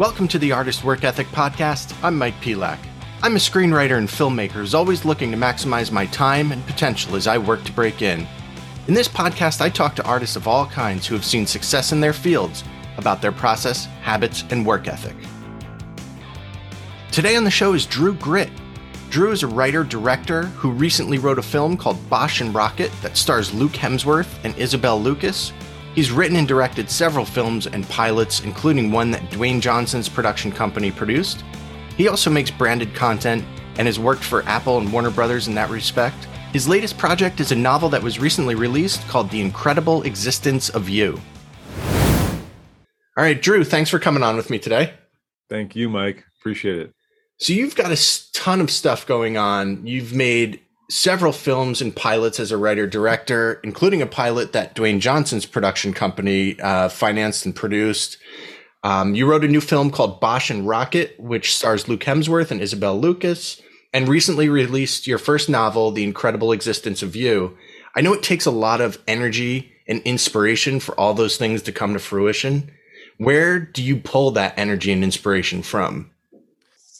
Welcome to the Artist Work Ethic Podcast. I'm Mike Pelak. I'm a screenwriter and filmmaker who's always looking to maximize my time and potential as I work to break in. In this podcast, I talk to artists of all kinds who have seen success in their fields about their process, habits, and work ethic. Today on the show is Drue Grit. Drue is a writer director who recently wrote a film called Bosch and Rockit that stars Luke Hemsworth and Isabel Lucas He's written and directed several films and pilots, including one that Dwayne Johnson's production company produced. He also makes branded content and has worked for Apple and Warner Brothers in that respect. His latest project is a novel that was recently released called The Incredible Existence of You. All right, Drue, thanks for coming on with me today. Thank you, Mike. Appreciate it. So, you've got a ton of stuff going on. You've made several films and pilots as a writer director, including a pilot that Dwayne Johnson's production company uh, financed and produced. Um, you wrote a new film called Bosch and Rockit, which stars Luke Hemsworth and Isabel Lucas, and recently released your first novel, The Incredible Existence of You. I know it takes a lot of energy and inspiration for all those things to come to fruition. Where do you pull that energy and inspiration from?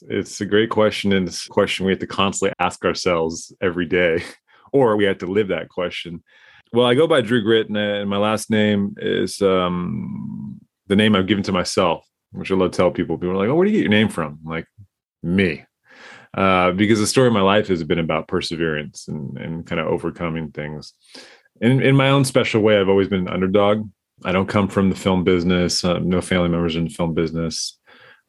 It's a great question, and it's a question we have to constantly ask ourselves every day, or we have to live that question. Well, I go by Drue Grit, and my last name is um, the name I've given to myself, which I love to tell people. People are like, "Oh, where do you get your name from?" I'm like, me, uh, because the story of my life has been about perseverance and, and kind of overcoming things. In in my own special way, I've always been an underdog. I don't come from the film business. Uh, no family members in the film business.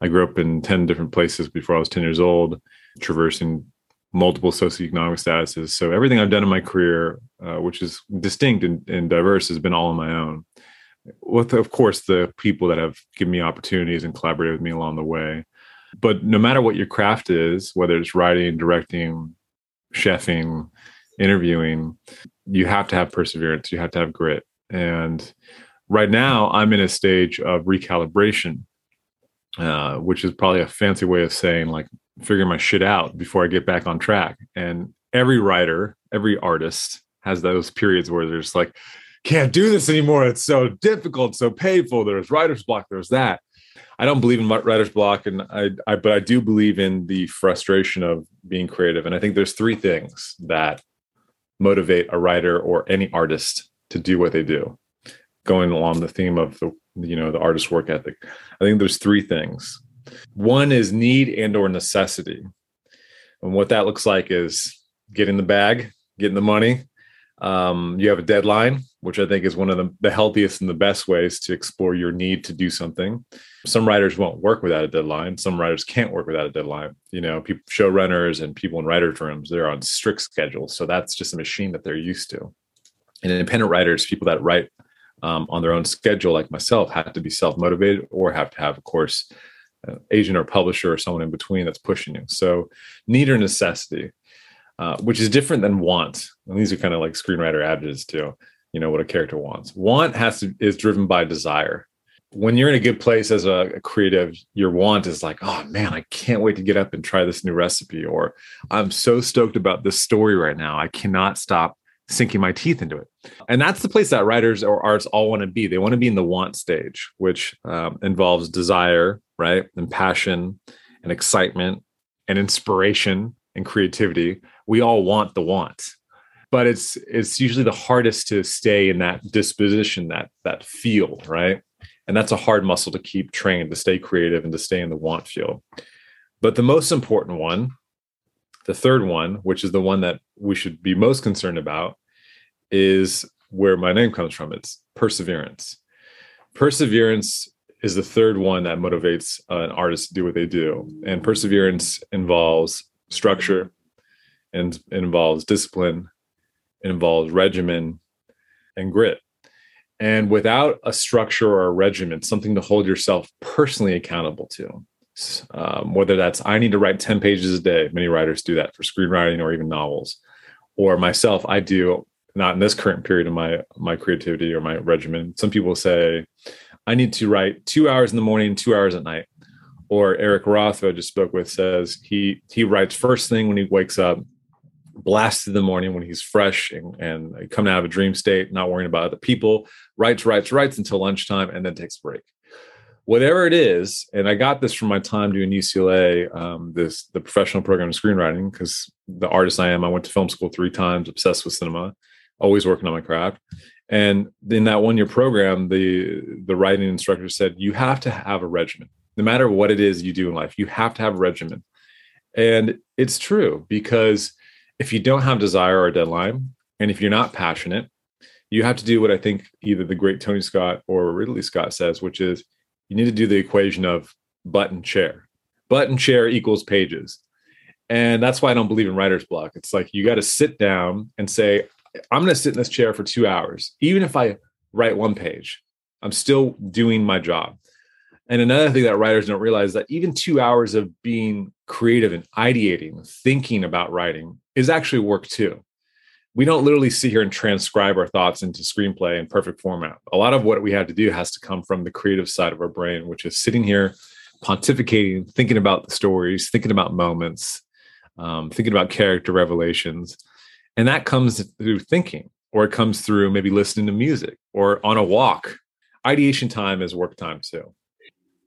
I grew up in 10 different places before I was 10 years old, traversing multiple socioeconomic statuses. So everything I've done in my career, uh, which is distinct and, and, diverse, has been all on my own. With, of course, the people that have given me opportunities and collaborated with me along the way. But no matter what your craft is, whether it's writing, directing, chefing, interviewing, you have to have perseverance. You have to have grit. And right now, I'm in a stage of recalibration uh, which is probably a fancy way of saying like figuring my shit out before I get back on track. And every writer, every artist has those periods where there's like, can't do this anymore. It's so difficult, so painful. There's writer's block. There's that. I don't believe in writer's block, and I, I, but I do believe in the frustration of being creative. And I think there's three things that motivate a writer or any artist to do what they do. Going along the theme of the you know the artist work ethic. I think there's three things. One is need and or necessity. And what that looks like is getting the bag getting the money. Um, you have a deadline which i think is one of the, the healthiest and the best ways to explore your need to do something. Some writers won't work without a deadline. Some writers can't work without a deadline. You know people showrunners and people in writers rooms they're on strict schedules. So that's just a machine that they're used to. And independent writers people that write um, on their own schedule, like myself, have to be self motivated or have to have, of course, uh, agent or publisher or someone in between that's pushing you. So, need or necessity, uh, which is different than want. And these are kind of like screenwriter adages too. You know what a character wants. Want has to is driven by desire. When you're in a good place as a, a creative, your want is like, oh man, I can't wait to get up and try this new recipe, or I'm so stoked about this story right now. I cannot stop sinking my teeth into it. And that's the place that writers or artists all want to be. They want to be in the want stage, which um, involves desire, right? And passion and excitement and inspiration and creativity. We all want the want. But it's it's usually the hardest to stay in that disposition, that that feel, right? And that's a hard muscle to keep trained to stay creative and to stay in the want feel. But the most important one, the third one, which is the one that we should be most concerned about, is where my name comes from. It's perseverance. Perseverance is the third one that motivates uh, an artist to do what they do. And perseverance involves structure and involves discipline, involves regimen and grit. And without a structure or a regimen, something to hold yourself personally accountable to, um, whether that's I need to write 10 pages a day, many writers do that for screenwriting or even novels, or myself, I do not in this current period of my my creativity or my regimen. Some people say i need to write two hours in the morning two hours at night. Or Eric Roth, who I just spoke with, says he he writes first thing when he wakes up, blasted in the morning when he's fresh and, and coming out of a dream state, not worrying about other people, writes, writes, writes until lunchtime, and then takes a break. Whatever it is, and I got this from my time doing UCLA, um, this the professional program of screenwriting, because the artist I am, I went to film school three times, obsessed with cinema, always working on my craft. And in that one year program, the the writing instructor said, you have to have a regimen. No matter what it is you do in life, you have to have a regimen. And it's true because if you don't have desire or deadline, and if you're not passionate, you have to do what I think either the great Tony Scott or Ridley Scott says, which is you need to do the equation of button chair. Button chair equals pages. And that's why I don't believe in writer's block. It's like you got to sit down and say, I'm going to sit in this chair for two hours. Even if I write one page, I'm still doing my job. And another thing that writers don't realize is that even two hours of being creative and ideating, thinking about writing is actually work too. We don't literally sit here and transcribe our thoughts into screenplay in perfect format. A lot of what we have to do has to come from the creative side of our brain, which is sitting here pontificating, thinking about the stories, thinking about moments, um, thinking about character revelations. And that comes through thinking, or it comes through maybe listening to music or on a walk. Ideation time is work time too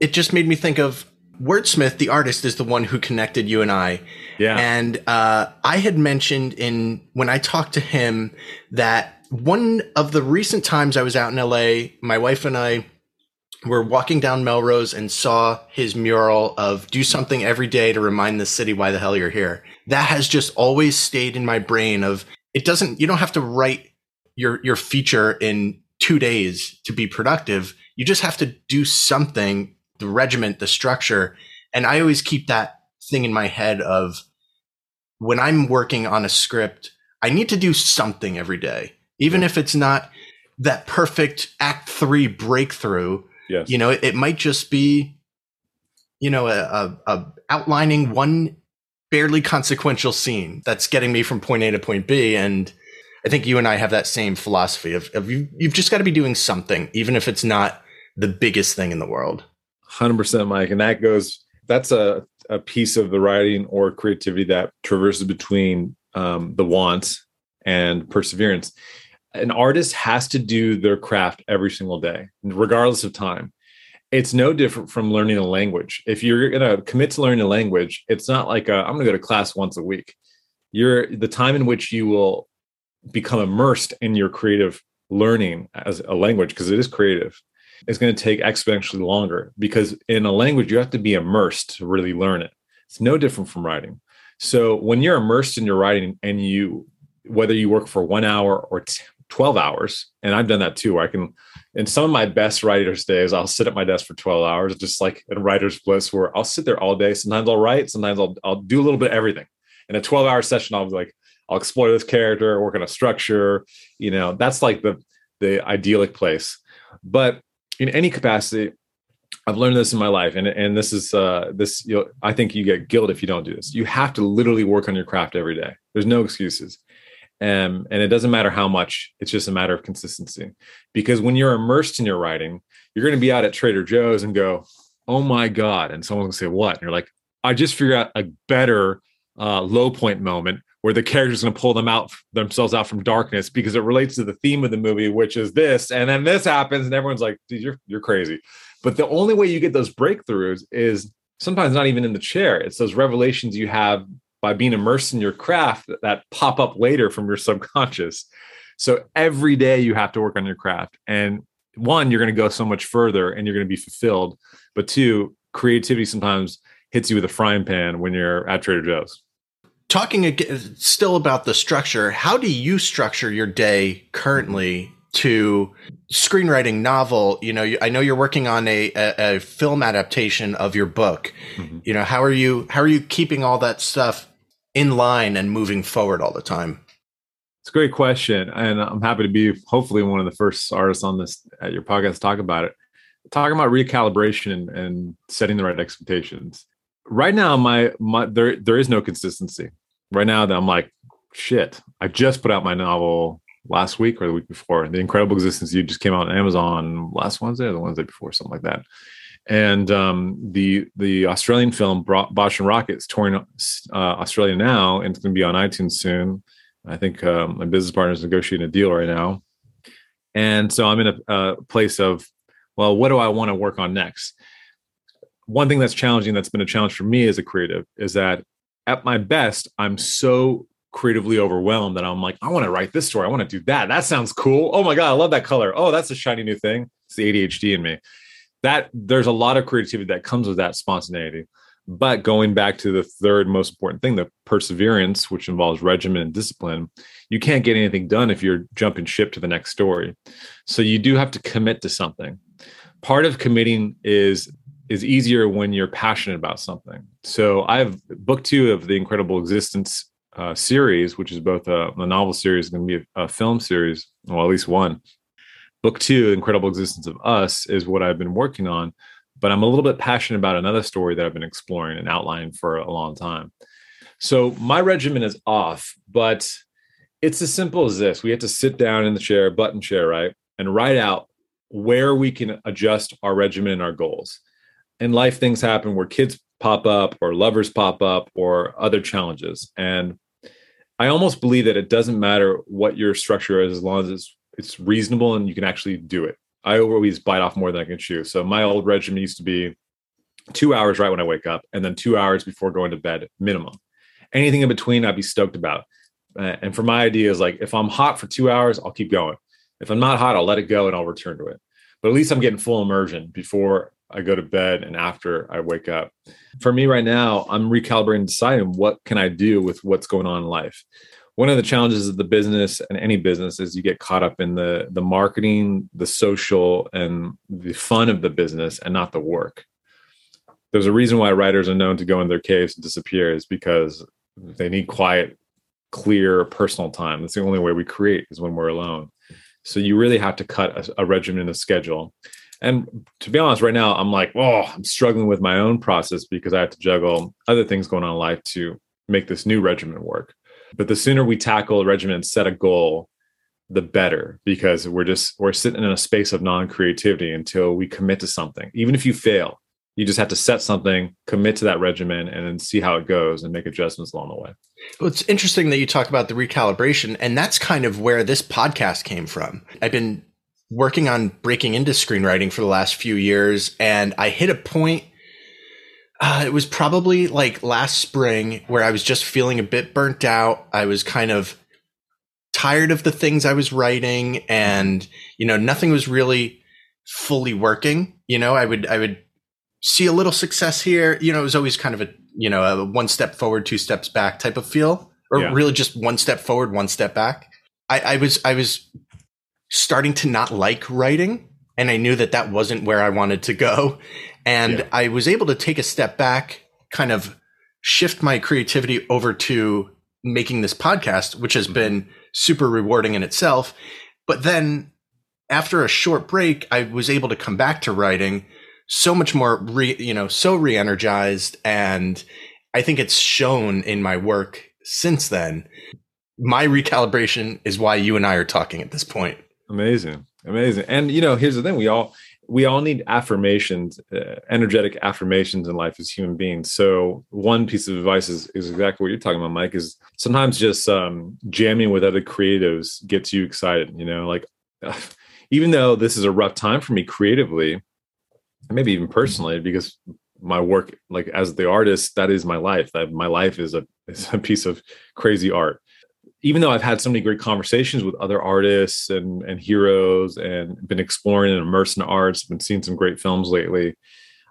it just made me think of WRDSMTH, the artist, is the one who connected you and I. Yeah. And uh, I had mentioned in when I talked to him that one of the recent times I was out in LA, my wife and I were walking down Melrose and saw his mural of do something every day to remind the city why the hell you're here. That has just always stayed in my brain of it doesn't you don't have to write your your feature in 2 days to be productive. You just have to do something the regiment, the structure. And I always keep that thing in my head of when I'm working on a script, I need to do something every day, even if it's not that perfect act three breakthrough. Yes. You know, it, it might just be, you know, a, a, a outlining one barely consequential scene that's getting me from point A to point B. And I think you and I have that same philosophy of, of you, you've just got to be doing something, even if it's not the biggest thing in the world. 100% Mike. And that goes, that's a, a piece of the writing or creativity that traverses between um, the wants and perseverance. An artist has to do their craft every single day, regardless of time. It's no different from learning a language. If you're going to commit to learning a language, it's not like uh, i am going to go to class once a week. You're the time in which you will become immersed in your creative learning as a language because it is creative is going to take exponentially longer because in a language you have to be immersed to really learn it it's no different from writing so when you're immersed in your writing and you whether you work for one hour or 12 hours and i've done that too where i can in some of my best writers days i'll sit at my desk for 12 hours just like in writer's bliss where i'll sit there all day sometimes i'll write sometimes i'll, I'll do a little bit of everything in a 12 hour session i'll be like i'll explore this character work on a structure you know that's like the the idyllic place but in any capacity I've learned this in my life, and and this is uh, this. You know, I think you get guilt if you don't do this. You have to literally work on your craft every day. There's no excuses, um, and it doesn't matter how much. It's just a matter of consistency. Because when you're immersed in your writing, you're going to be out at Trader Joe's and go, "Oh my god!" And someone's going to say, "What?" And you're like, "I just figured out a better uh, low point moment where the character's going to pull them out themselves out from darkness because it relates to the theme of the movie, which is this, and then this happens, and everyone's like, "Dude, you're you're crazy." But the only way you get those breakthroughs is sometimes not even in the chair. It's those revelations you have by being immersed in your craft that, that pop up later from your subconscious. So every day you have to work on your craft, and one, you're going to go so much further, and you're going to be fulfilled. But two, creativity sometimes hits you with a frying pan when you're at Trader Joe's talking again, still about the structure, how do you structure your day currently to screenwriting novel? You know, I know you're working on a, a, a film adaptation of your book. Mm-hmm. You know, how are you, how are you keeping all that stuff in line and moving forward all the time? It's a great question. And I'm happy to be hopefully one of the first artists on this at your podcast to talk about it. Talking about recalibration and, and setting the right expectations right now my my there there is no consistency right now that i'm like shit i just put out my novel last week or the week before the incredible existence you just came out on amazon last wednesday or the wednesday before something like that And um, the the Australian film Bosch and Rockit's touring uh, Australia now, and it's going to be on iTunes soon. I think um, my business partner is negotiating a deal right now, and so I'm in a, a place of, well, what do I want to work on next? One thing that's challenging, that's been a challenge for me as a creative, is that at my best, I'm so creatively overwhelmed that I'm like, I want to write this story. I want to do that. That sounds cool. Oh my God, I love that color. Oh, that's a shiny new thing. It's the ADHD in me. That there's a lot of creativity that comes with that spontaneity. But going back to the third most important thing, the perseverance, which involves regimen and discipline, you can't get anything done if you're jumping ship to the next story. So you do have to commit to something. Part of committing is is easier when you're passionate about something. So I have book two of the Incredible Existence uh, series, which is both a, a novel series and be a, a, film series, well, at least one. Book two, Incredible Existence of Us, is what I've been working on, but I'm a little bit passionate about another story that I've been exploring and outlining for a long time. So my regimen is off, but it's as simple as this: we have to sit down in the chair, button chair, right, and write out where we can adjust our regimen and our goals. In life, things happen where kids pop up, or lovers pop up, or other challenges, and I almost believe that it doesn't matter what your structure is as long as it's it's reasonable and you can actually do it. I always bite off more than I can chew. So my old regimen used to be two hours right when I wake up, and then two hours before going to bed minimum. Anything in between, I'd be stoked about. Uh, and for my idea is like if I'm hot for two hours, I'll keep going. If I'm not hot, I'll let it go and I'll return to it. But at least I'm getting full immersion before I go to bed and after I wake up. For me right now, I'm recalibrating, deciding what can I do with what's going on in life. One of the challenges of the business and any business is you get caught up in the the marketing, the social, and the fun of the business, and not the work. There's a reason why writers are known to go in their caves and disappear is because they need quiet, clear, personal time. That's the only way we create is when we're alone. So you really have to cut a, a regimen, a schedule. And to be honest, right now I'm like, oh, I'm struggling with my own process because I have to juggle other things going on in life to make this new regimen work. But the sooner we tackle a regimen and set a goal, the better because we're just we're sitting in a space of non-creativity until we commit to something. Even if you fail, you just have to set something, commit to that regimen, and then see how it goes and make adjustments along the way. Well, it's interesting that you talk about the recalibration, and that's kind of where this podcast came from. I've been working on breaking into screenwriting for the last few years, and I hit a point. Uh, it was probably like last spring where I was just feeling a bit burnt out. I was kind of tired of the things I was writing, and you know, nothing was really fully working. You know, I would I would see a little success here. You know, it was always kind of a you know a one step forward, two steps back type of feel, or yeah. really just one step forward, one step back. I, I was I was starting to not like writing. And I knew that that wasn't where I wanted to go. And yeah. I was able to take a step back, kind of shift my creativity over to making this podcast, which has mm-hmm. been super rewarding in itself. But then after a short break, I was able to come back to writing so much more, re, you know, so re energized. And I think it's shown in my work since then. My recalibration is why you and I are talking at this point. Amazing, amazing. And you know, here's the thing: we all we all need affirmations, uh, energetic affirmations in life as human beings. So one piece of advice is, is exactly what you're talking about, Mike. Is sometimes just um, jamming with other creatives gets you excited. You know, like even though this is a rough time for me creatively, maybe even personally, because my work, like as the artist, that is my life. That my life is a is a piece of crazy art even though I've had so many great conversations with other artists and, and heroes and been exploring and immersed in arts, been seeing some great films lately,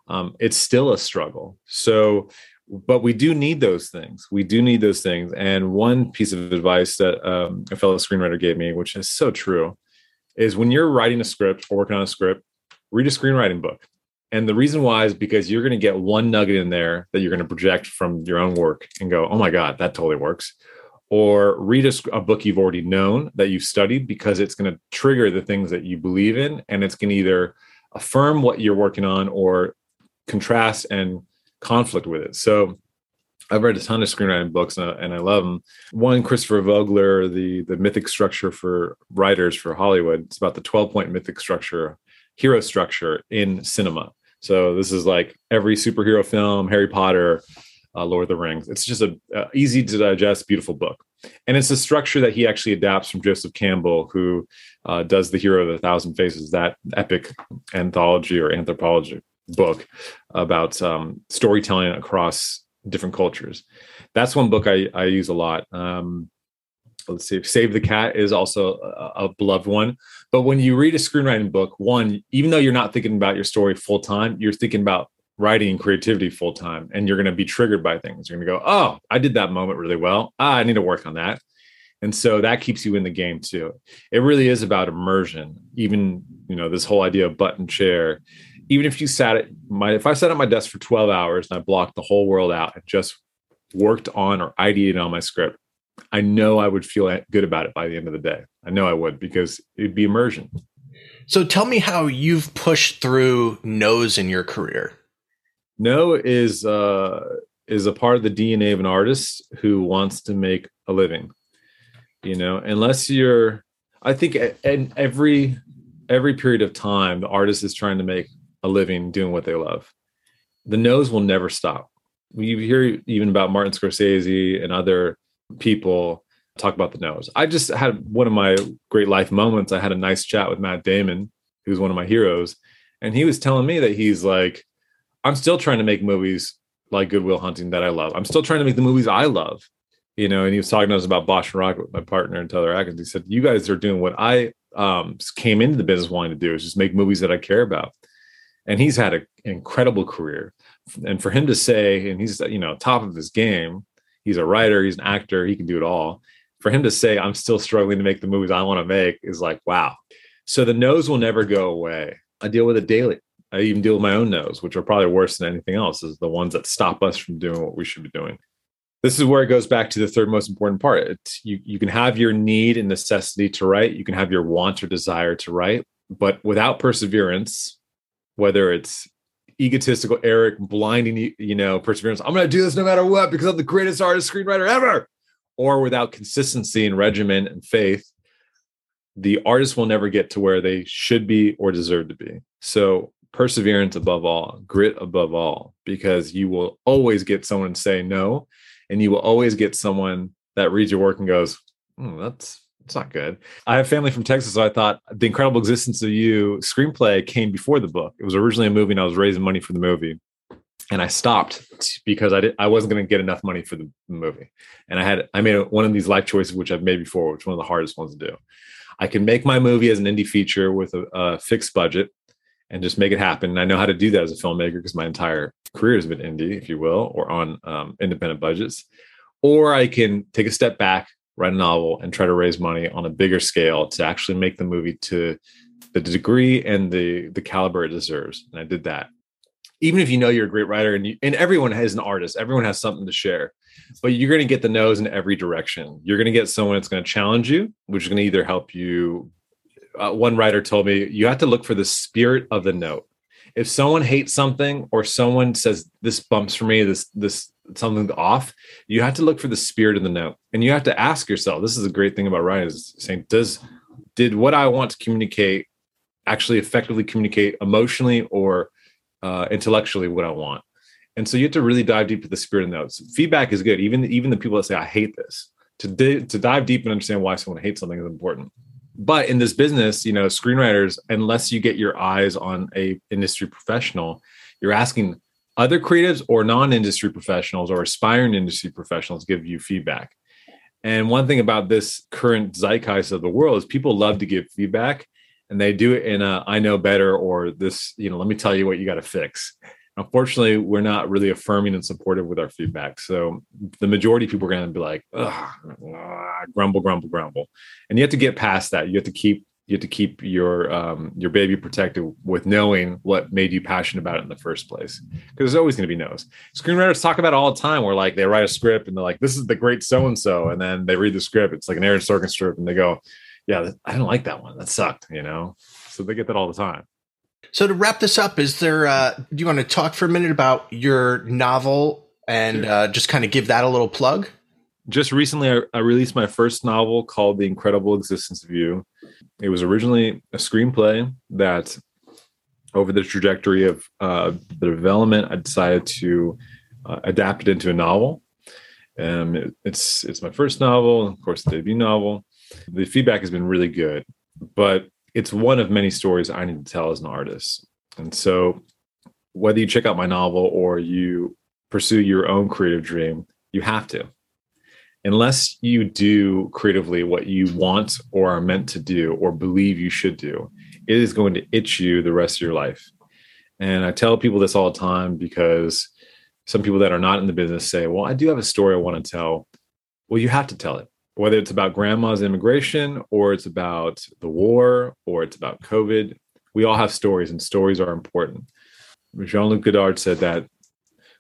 um, it's still a struggle. So, but we do need those things. We do need those things. And one piece of advice that um, a fellow screenwriter gave me, which is so true, is when you're writing a script or working on a script, read a screenwriting book. And the reason why is because you're going to get one nugget in there that you're going to project from your own work and go, oh my God, that totally works or read a, a, book you've already known that you've studied because it's going to trigger the things that you believe in and it's going to either affirm what you're working on or contrast and conflict with it. So i've read a ton of screenwriting books and I, and I love them one christopher vogler the the mythic structure for writers for hollywood it's about the 12 point mythic structure hero structure in cinema. So this is like every superhero film, Harry Potter, uh, Lord of the Rings. It's just a, a easy to digest, beautiful book, and it's a structure that he actually adapts from Joseph Campbell, who uh, does the Hero of the Thousand Faces, that epic anthology or anthropology book about um, storytelling across different cultures. That's one book I, I use a lot. Um, let's see, Save the Cat is also a, a beloved one. But when you read a screenwriting book, one, even though you're not thinking about your story full time, you're thinking about writing and creativity full time, and you're going to be triggered by things. You're going to go, "Oh, I did that moment really well. Ah, I need to work on that." And so that keeps you in the game too. It really is about immersion. Even you know this whole idea of button chair. Even if you sat at my, if I sat at my desk for 12 hours and I blocked the whole world out and just worked on or ideated on my script, I know I would feel good about it by the end of the day. I know I would because it'd be immersion. So tell me how you've pushed through no's in your career. No is uh, is a part of the DNA of an artist who wants to make a living. You know, unless you're, I think, in every every period of time, the artist is trying to make a living doing what they love. The no's will never stop. You hear even about Martin Scorsese and other people talk about the no's. I just had one of my great life moments. I had a nice chat with Matt Damon, who's one of my heroes, and he was telling me that he's like, I'm still trying to make movies like Good Will Hunting that I love. I'm still trying to make the movies I love. You know, and he was talking to us about Bosch and Rockit with my partner and Taylor Atkins. He said, You guys are doing what I um, came into the business wanting to do is just make movies that I care about. And he's had a, an incredible career. And for him to say, and he's, you know, top of his game, he's a writer, he's an actor, he can do it all. For him to say, I'm still struggling to make the movies I want to make is like, wow. So the nose will never go away. I deal with it daily. I even deal with my own no's, which are probably worse than anything else, is the ones that stop us from doing what we should be doing. This is where it goes back to the third most important part. It's, you, you can have your need and necessity to write, you can have your want or desire to write, but without perseverance, whether it's egotistical Eric blinding you know perseverance. I'm going to do this no matter what because I'm the greatest artist screenwriter ever. Or without consistency and regimen and faith, the artist will never get to where they should be or deserve to be. So perseverance above all, grit above all, because you will always get someone to say no, and you will always get someone that reads your work and goes, mm, "That's it's not good. I have family from Texas, so I thought the incredible existence of you screenplay came before the book. It was originally a movie, and I was raising money for the movie, and I stopped because I did I wasn't going to get enough money for the movie, and I had I made one of these life choices which I've made before, which one of the hardest ones to do. I can make my movie as an indie feature with a, a fixed budget and just make it happen. And I know how to do that as a filmmaker because my entire career has been indie, if you will, or on um, independent budgets. Or I can take a step back, write a novel and try to raise money on a bigger scale to actually make the movie to the degree and the the caliber it deserves and i did that even if you know you're a great writer and you, and everyone has an artist everyone has something to share but you're going to get the nose in every direction you're going to get someone that's going to challenge you which is going to either help you uh, one writer told me you have to look for the spirit of the note if someone hates something or someone says this bumps for me this this something off, you have to look for the spirit in the note. And you have to ask yourself, this is a great thing about writing is saying, does did what I want to communicate actually effectively communicate emotionally or uh, intellectually what I want? And so you have to really dive deep to the spirit of the notes. Feedback is good. Even even the people that say I hate this, to di- to dive deep and understand why someone hates something is important. But in this business, you know, screenwriters, unless you get your eyes on a industry professional, you're asking other creatives or non-industry professionals or aspiring industry professionals give you feedback. And one thing about this current zeitgeist of the world is people love to give feedback and they do it in a i know better or this you know let me tell you what you got to fix unfortunately we're not really affirming and supportive with our feedback. So the majority of people are going to be like grumble grumble grumble. And you have to get past that. You have to keep you have to keep your um, your baby protected with knowing what made you passionate about it in the first place because there's always going to be no's. Screenwriters talk about it all the time where like they write a script and they're like this is the great so and so and then they read the script. It's like an Aaron Sorkin script and they go yeah I didn't like that one. That sucked you know? So they get that all the time so to wrap this up is there uh, do you want to talk for a minute about your novel and uh, just kind of give that a little plug just recently I, I released my first novel called the incredible existence of you it was originally a screenplay that over the trajectory of uh, the development, I decided to uh, adapt it into a novel. Um, it, it's it's my first novel, of course, debut novel. The feedback has been really good, but it's one of many stories I need to tell as an artist. And so, whether you check out my novel or you pursue your own creative dream, you have to. Unless you do creatively what you want or are meant to do or believe you should do, it is going to itch you the rest of your life. And I tell people this all the time because some people that are not in the business say, Well, I do have a story I want to tell. Well, you have to tell it, whether it's about grandma's immigration or it's about the war or it's about COVID. We all have stories, and stories are important. Jean Luc Godard said that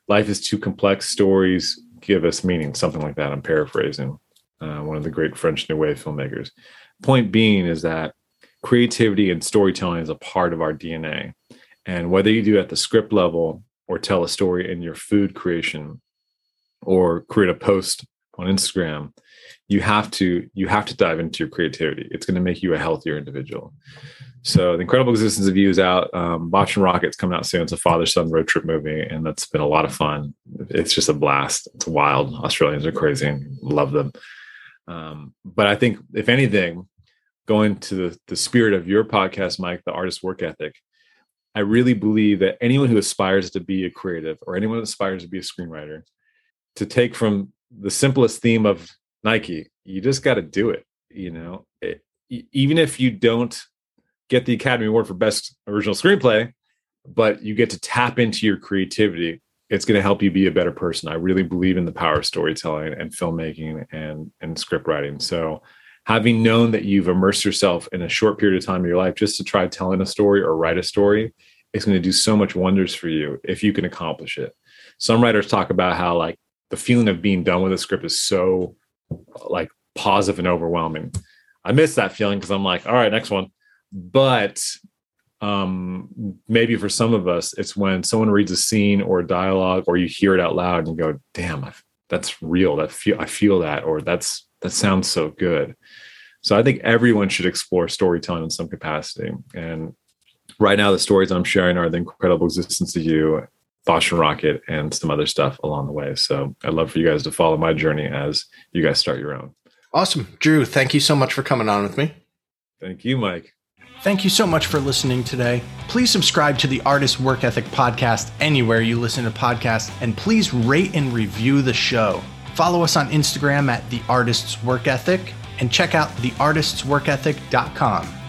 life is too complex, stories give us meaning, something like that. I'm paraphrasing uh, one of the great French New Wave filmmakers. Point being is that creativity and storytelling is a part of our DNA. And whether you do at the script level or tell a story in your food creation or create a post on Instagram, you have to you have to dive into your creativity. It's going to make you a healthier individual. So the incredible existence of you is out. Um, Bosch and Rockit's coming out soon. It's a father son road trip movie, and that's been a lot of fun. It's just a blast. It's wild. Australians are crazy. Love them. Um, but I think if anything, going to the, the spirit of your podcast, Mike, the artist work ethic, I really believe that anyone who aspires to be a creative or anyone who aspires to be a screenwriter, to take from the simplest theme of Nike, you just got to do it. You know, it, even if you don't get the Academy Award for Best Original Screenplay, but you get to tap into your creativity, it's going to help you be a better person. I really believe in the power of storytelling and filmmaking and and script writing. So having known that you've immersed yourself in a short period of time in your life just to try telling a story or write a story, it's going to do so much wonders for you if you can accomplish it. Some writers talk about how like the feeling of being done with a script is so like positive and overwhelming. I miss that feeling because I'm like, all right, next one. But um, maybe for some of us, it's when someone reads a scene or a dialogue, or you hear it out loud and you go, "Damn, that's real. That feel I feel that," or "That's that sounds so good." So I think everyone should explore storytelling in some capacity. And right now, the stories I'm sharing are the incredible existence of you, Bosch and Rockit, and some other stuff along the way. So I'd love for you guys to follow my journey as you guys start your own. Awesome. Drue, thank you so much for coming on with me. Thank you, Mike. Thank you so much for listening today. Please subscribe to the Artist Work Ethic podcast anywhere you listen to podcasts, and please rate and review the show. Follow us on Instagram at The Artist's Work Ethic and check out theartistsworkethic.com.